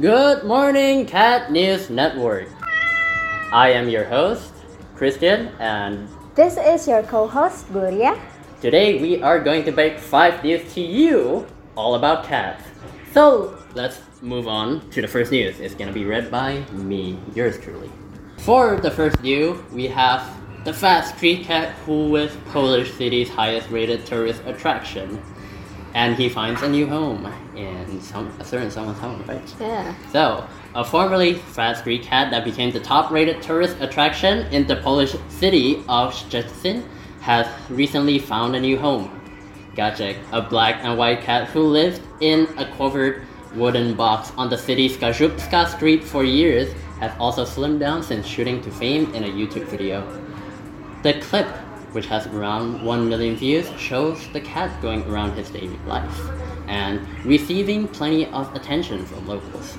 Good morning, Cat News Network. I am your host, Cristian, and This is your co-host Gloria. today we are going to break five news to you all about cats. So let's move on to the first news. It's gonna be read by me, yours truly. For the first news, we have the fat street cat who is Polish city's highest rated tourist attraction. And he finds a new home in some a certain someone's home, right? Yeah. So, a formerly fast street cat that became the top rated tourist attraction in the Polish city of Szczecin has recently found a new home. Gacek, a black and white cat who lived in a covered wooden box on the city's Kaszubska street for years, has also slimmed down since shooting to fame in a YouTube video. The clip, which has around 1 million views, shows the cat going around his daily life and receiving plenty of attention from locals.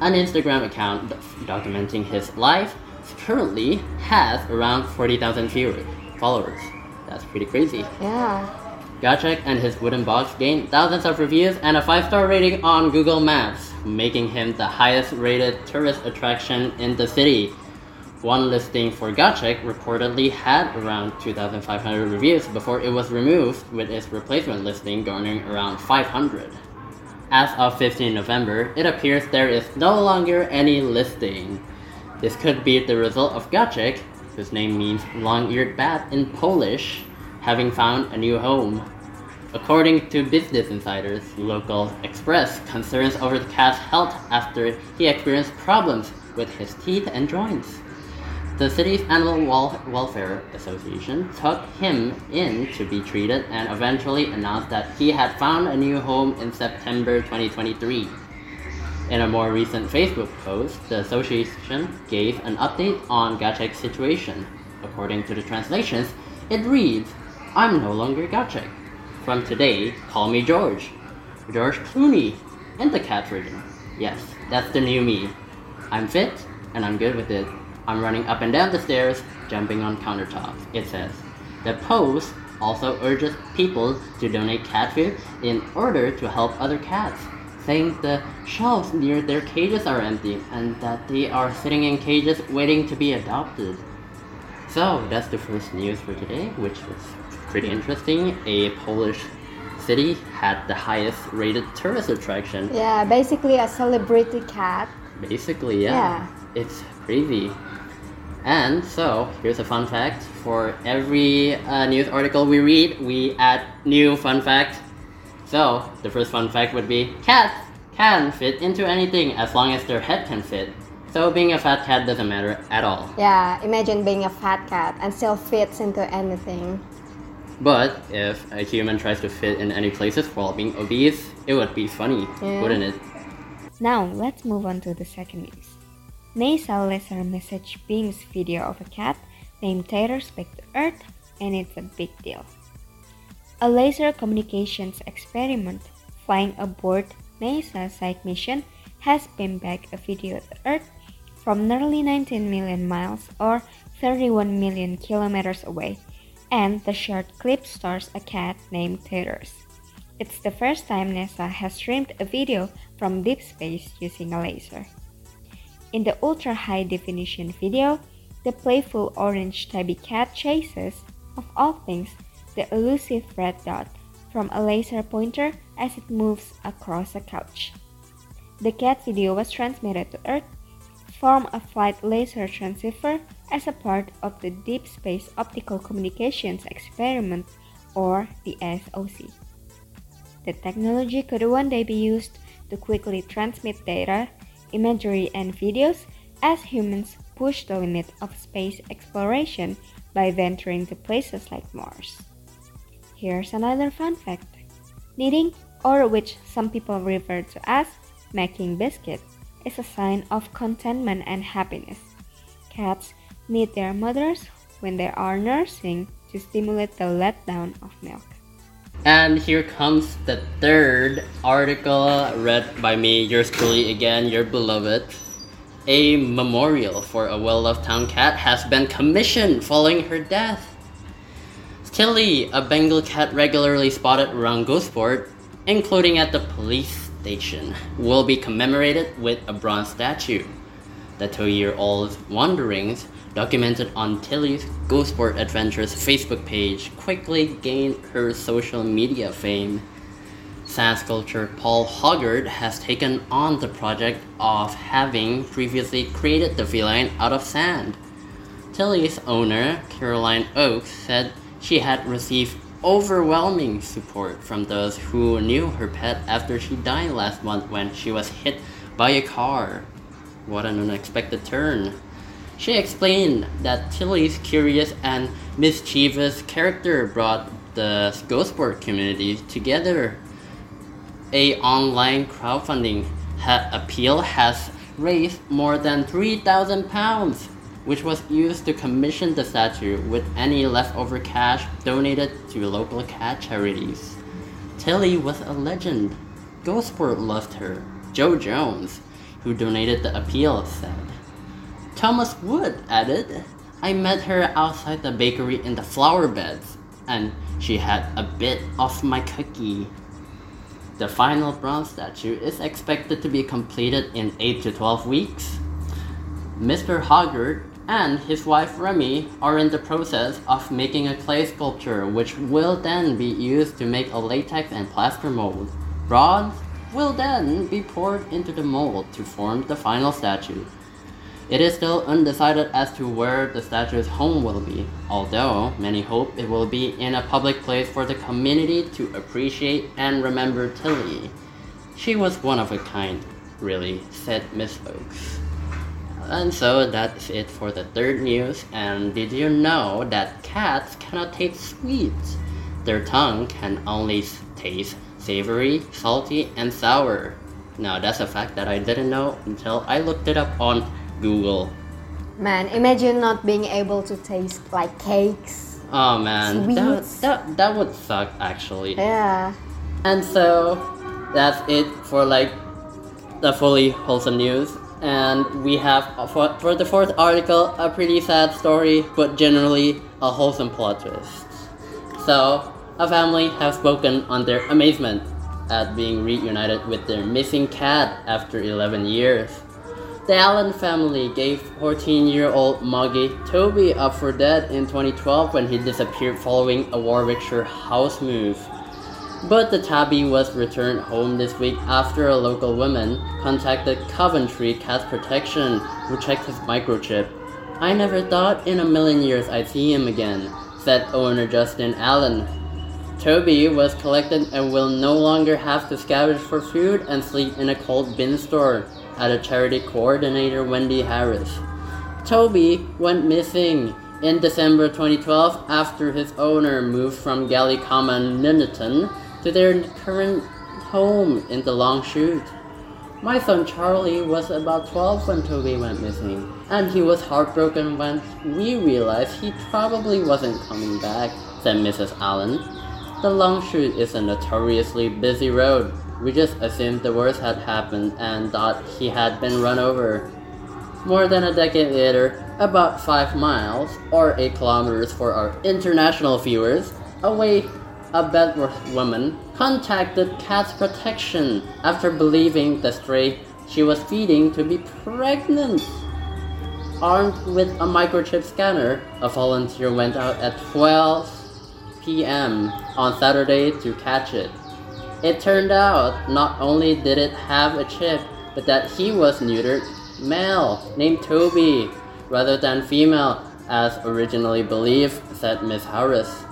An Instagram account documenting his life currently has around 40,000 viewers, followers. That's pretty crazy. Yeah. Gacek and his wooden box gained thousands of reviews and a 5 star rating on Google Maps, making him the highest rated tourist attraction in the city. One listing for Gacek reportedly had around 2,500 reviews before it was removed, with its replacement listing garnering around 500. As of 15 November, it appears there is no longer any listing. This could be the result of Gacek, whose name means long-eared bat in Polish, having found a new home. According to Business Insider's local express, concerns over the cat's health after he experienced problems with his teeth and joints. The city's Animal Wel- Welfare Association took him in to be treated and eventually announced that he had found a new home in September 2023. In a more recent Facebook post, the association gave an update on Gacek's situation. According to the translations, it reads, I'm no longer Gacek. From today, call me George. George Clooney, in the cat version. Yes, that's the new me. I'm fit, and I'm good with it. I'm running up and down the stairs, jumping on countertops, it says. The post also urges people to donate cat food in order to help other cats, saying the shelves near their cages are empty and that they are sitting in cages waiting to be adopted. So that's the first news for today, which was pretty interesting. A Polish city had the highest rated tourist attraction. Yeah, basically a celebrity cat. Basically, yeah. Yeah. It's crazy. And so, here's a fun fact. For every uh, news article we read, we add new fun fact. So, the first fun fact would be cats can fit into anything as long as their head can fit. So, being a fat cat doesn't matter at all. Yeah, imagine being a fat cat and still fits into anything. But if a human tries to fit in any places while being obese, it would be funny, Yeah. wouldn't it? Now, let's move on to the second news. NASA laser message beams video of a cat named Taters back to Earth, and it's a big deal. A laser communications experiment flying aboard NASA's Psyche mission has beamed back a video to Earth from nearly 19 million miles or 31 million kilometers away, and the short clip stars a cat named Taters. It's the first time NASA has streamed a video from deep space using a laser. In the ultra high definition video, the playful orange tabby cat chases, of all things, the elusive red dot from a laser pointer as it moves across a couch. The cat video was transmitted to Earth from a flight laser transceiver as a part of the Deep Space Optical Communications Experiment or the SOC. The technology could one day be used to quickly transmit data, imagery, and videos as humans push the limit of space exploration by venturing to places like Mars. Here's another fun fact. knitting, or which some people refer to as making biscuits, is a sign of contentment and happiness. Cats need their mothers when they are nursing to stimulate the letdown of milk. And here comes the third article read by me, yours truly again, your beloved. A memorial for a well loved town cat has been commissioned following her death. Tilly, a Bengal cat regularly spotted around Gosport, including at the police station will be commemorated with a bronze statue. The two year old's wanderings, documented on Tilly's Gosport Adventures Facebook page, quickly gained her social media fame. Sand sculptor Paul Hoggard has taken on the project of having previously created the feline out of sand. Tilly's owner, Caroline Oakes, said she had received overwhelming support from those who knew her pet after she died last month when she was hit by a car. What an unexpected turn. She explained that Tilly's curious and mischievous character brought the Sport community together. A online crowdfunding ha- appeal has raised more than 3,000 pounds which was used to commission the statue with any leftover cash donated to local cat charities. Tilly was a legend. Gosport loved her. Joe Jones, who donated the appeal, said. Thomas Wood added, I met her outside the bakery in the flower beds, and she had a bit of my cookie. The final bronze statue is expected to be completed in 8 to 12 weeks. Mr. Hoggard and his wife Remy are in the process of making a clay sculpture which will then be used to make a latex and plaster mold. Bronze will then be poured into the mold to form the final statue. It is still undecided as to where the statue's home will be, although many hope it will be in a public place for the community to appreciate and remember Tilly. She was one of a kind, really, said Miss Oakes. And so that's it for the third news. And did you know that cats cannot taste sweets? Their tongue can only taste savory, salty, and sour. Now that's a fact that I didn't know until I looked it up on Google. Man, imagine not being able to taste like cakes. Oh man, that, that, that would suck actually. Yeah. And so that's it for like the fully wholesome news and we have uh, for, for the fourth article a pretty sad story but generally a wholesome plot twist so a family have spoken on their amazement at being reunited with their missing cat after 11 years the allen family gave 14-year-old moggy toby up for dead in 2012 when he disappeared following a warwickshire house move but the tabby was returned home this week after a local woman contacted Coventry Cat Protection, who checked his microchip. I never thought in a million years I'd see him again, said owner Justin Allen. Toby was collected and will no longer have to scavenge for food and sleep in a cold bin store, added charity coordinator Wendy Harris. Toby went missing in December 2012 after his owner moved from Common, Nuneaton, to their current home in the long shoot. My son Charlie was about 12 when Toby went missing, and he was heartbroken when we realized he probably wasn't coming back, said Mrs. Allen. The long shoot is a notoriously busy road. We just assumed the worst had happened and thought he had been run over. More than a decade later, about 5 miles, or 8 kilometers for our international viewers, away a Bedworth woman, contacted Cat's Protection after believing the stray she was feeding to be pregnant. Armed with a microchip scanner, a volunteer went out at 12 p.m. on Saturday to catch it. It turned out not only did it have a chip, but that he was neutered male named Toby rather than female as originally believed, said Miss Harris.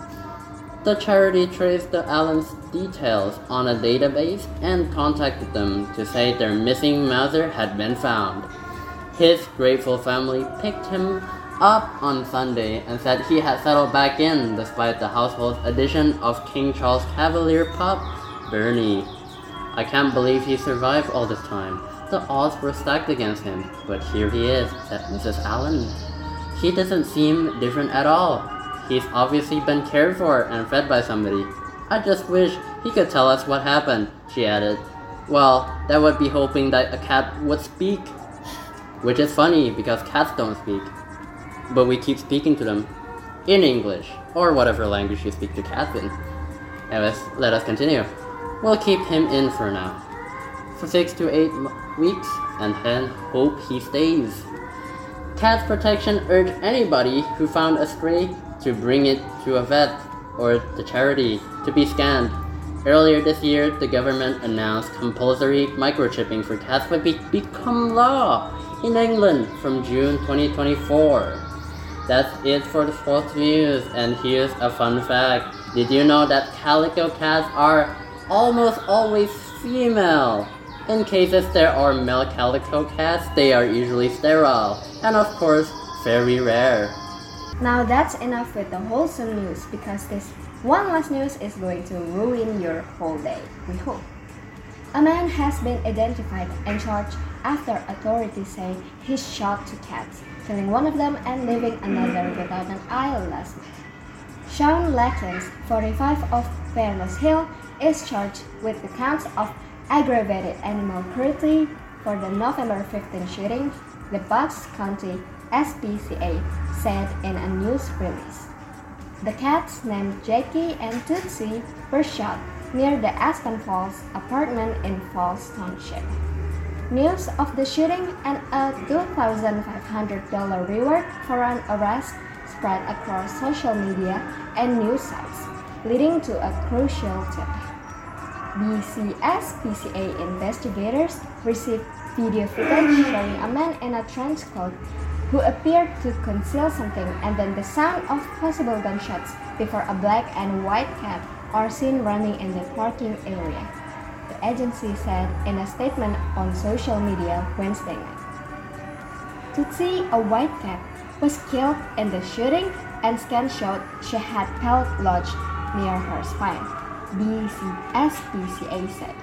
The charity traced the Allens' details on a database and contacted them to say their missing mother had been found. His grateful family picked him up on Sunday and said he had settled back in despite the household's addition of King Charles Cavalier pup, Bernie. I can't believe he survived all this time. The odds were stacked against him, but here he is, said Mrs. Allen. He doesn't seem different at all. He's obviously been cared for and fed by somebody. I just wish he could tell us what happened, she added. Well, that would be hoping that a cat would speak. Which is funny because cats don't speak. But we keep speaking to them. In English, or whatever language you speak to cats in. Anyways, let us continue. We'll keep him in for now. for six to eight weeks and then hope he stays. Cats Protection urged anybody who found a stray to bring it to a vet or the charity to be scanned. Earlier this year, the government announced compulsory microchipping for cats would be- become law in England from June 2024. That's it for the sports news, and here's a fun fact. Did you know that calico cats are almost always female? In cases there are male calico cats, they are usually sterile, and of course, very rare. Now that's enough with the wholesome news because this one last news is going to ruin your whole day, we hope. A man has been identified and charged after authorities say he shot two cats, killing one of them and leaving another without an eye last night. Sean Lackens, 45 of Fairless Hill, is charged with the counts of aggravated animal cruelty for the November 15 shooting, the Bucks County SPCA said in a news release. The cats named Jackie and Tootsie were shot near the Aspen Falls apartment in Falls Township. News of the shooting and a $2,500 reward for an arrest spread across social media and news sites, leading to a crucial tip. BCSPCA investigators received video footage showing a man in a trench coat who appeared to conceal something and then the sound of possible gunshots before a black and white cat are seen running in the parking area. The agency said in a statement on social media Wednesday night. Tootsie, a white cat, was killed in the shooting and scans showed she had pellet lodged near her spine, BCSPCA said.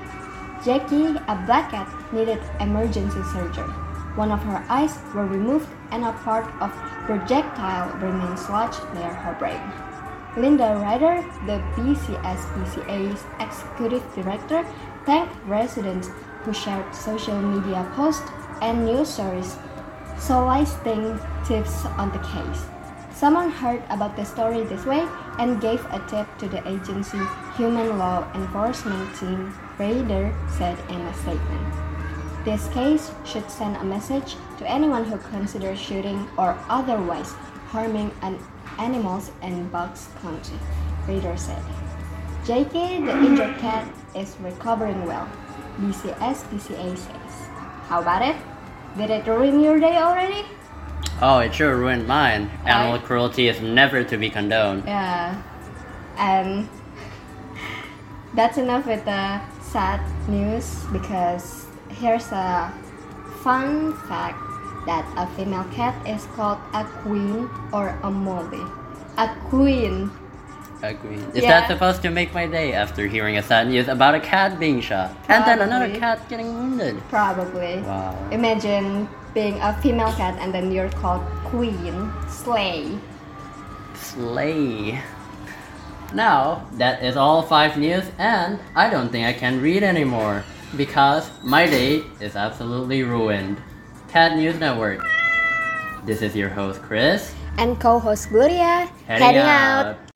Jackie, a black cat, needed emergency surgery. One of her eyes were removed and a part of projectile remains lodged near her brain. Linda Reider, the BCSPCA's executive director, thanked residents who shared social media posts and news stories soliciting tips on the case. Someone heard about the story this way and gave a tip to the agency human law enforcement team, Raider said in a statement. This case should send a message to anyone who considers shooting or otherwise harming an animals in Bucks County, Raider said. Jackie, the injured cat, is recovering well, BCSPCA says. How about it? Did it ruin your day already? Oh, it sure ruined mine. Animal cruelty is never to be condoned. Yeah. And that's enough with the sad news because here's a fun fact that a female cat is called a queen or a molly. A queen. Agreed. Is Yeah. that supposed to make my day after hearing a sad news about a cat being shot? And then another cat getting wounded. Probably. Wow. Imagine being a female cat and then you're called queen. Slay. Slay. Now, that is all five news, and I don't think I can read anymore because my day is absolutely ruined. Cat News Network. This is your host, Chris. And co-host Gloria Heading out.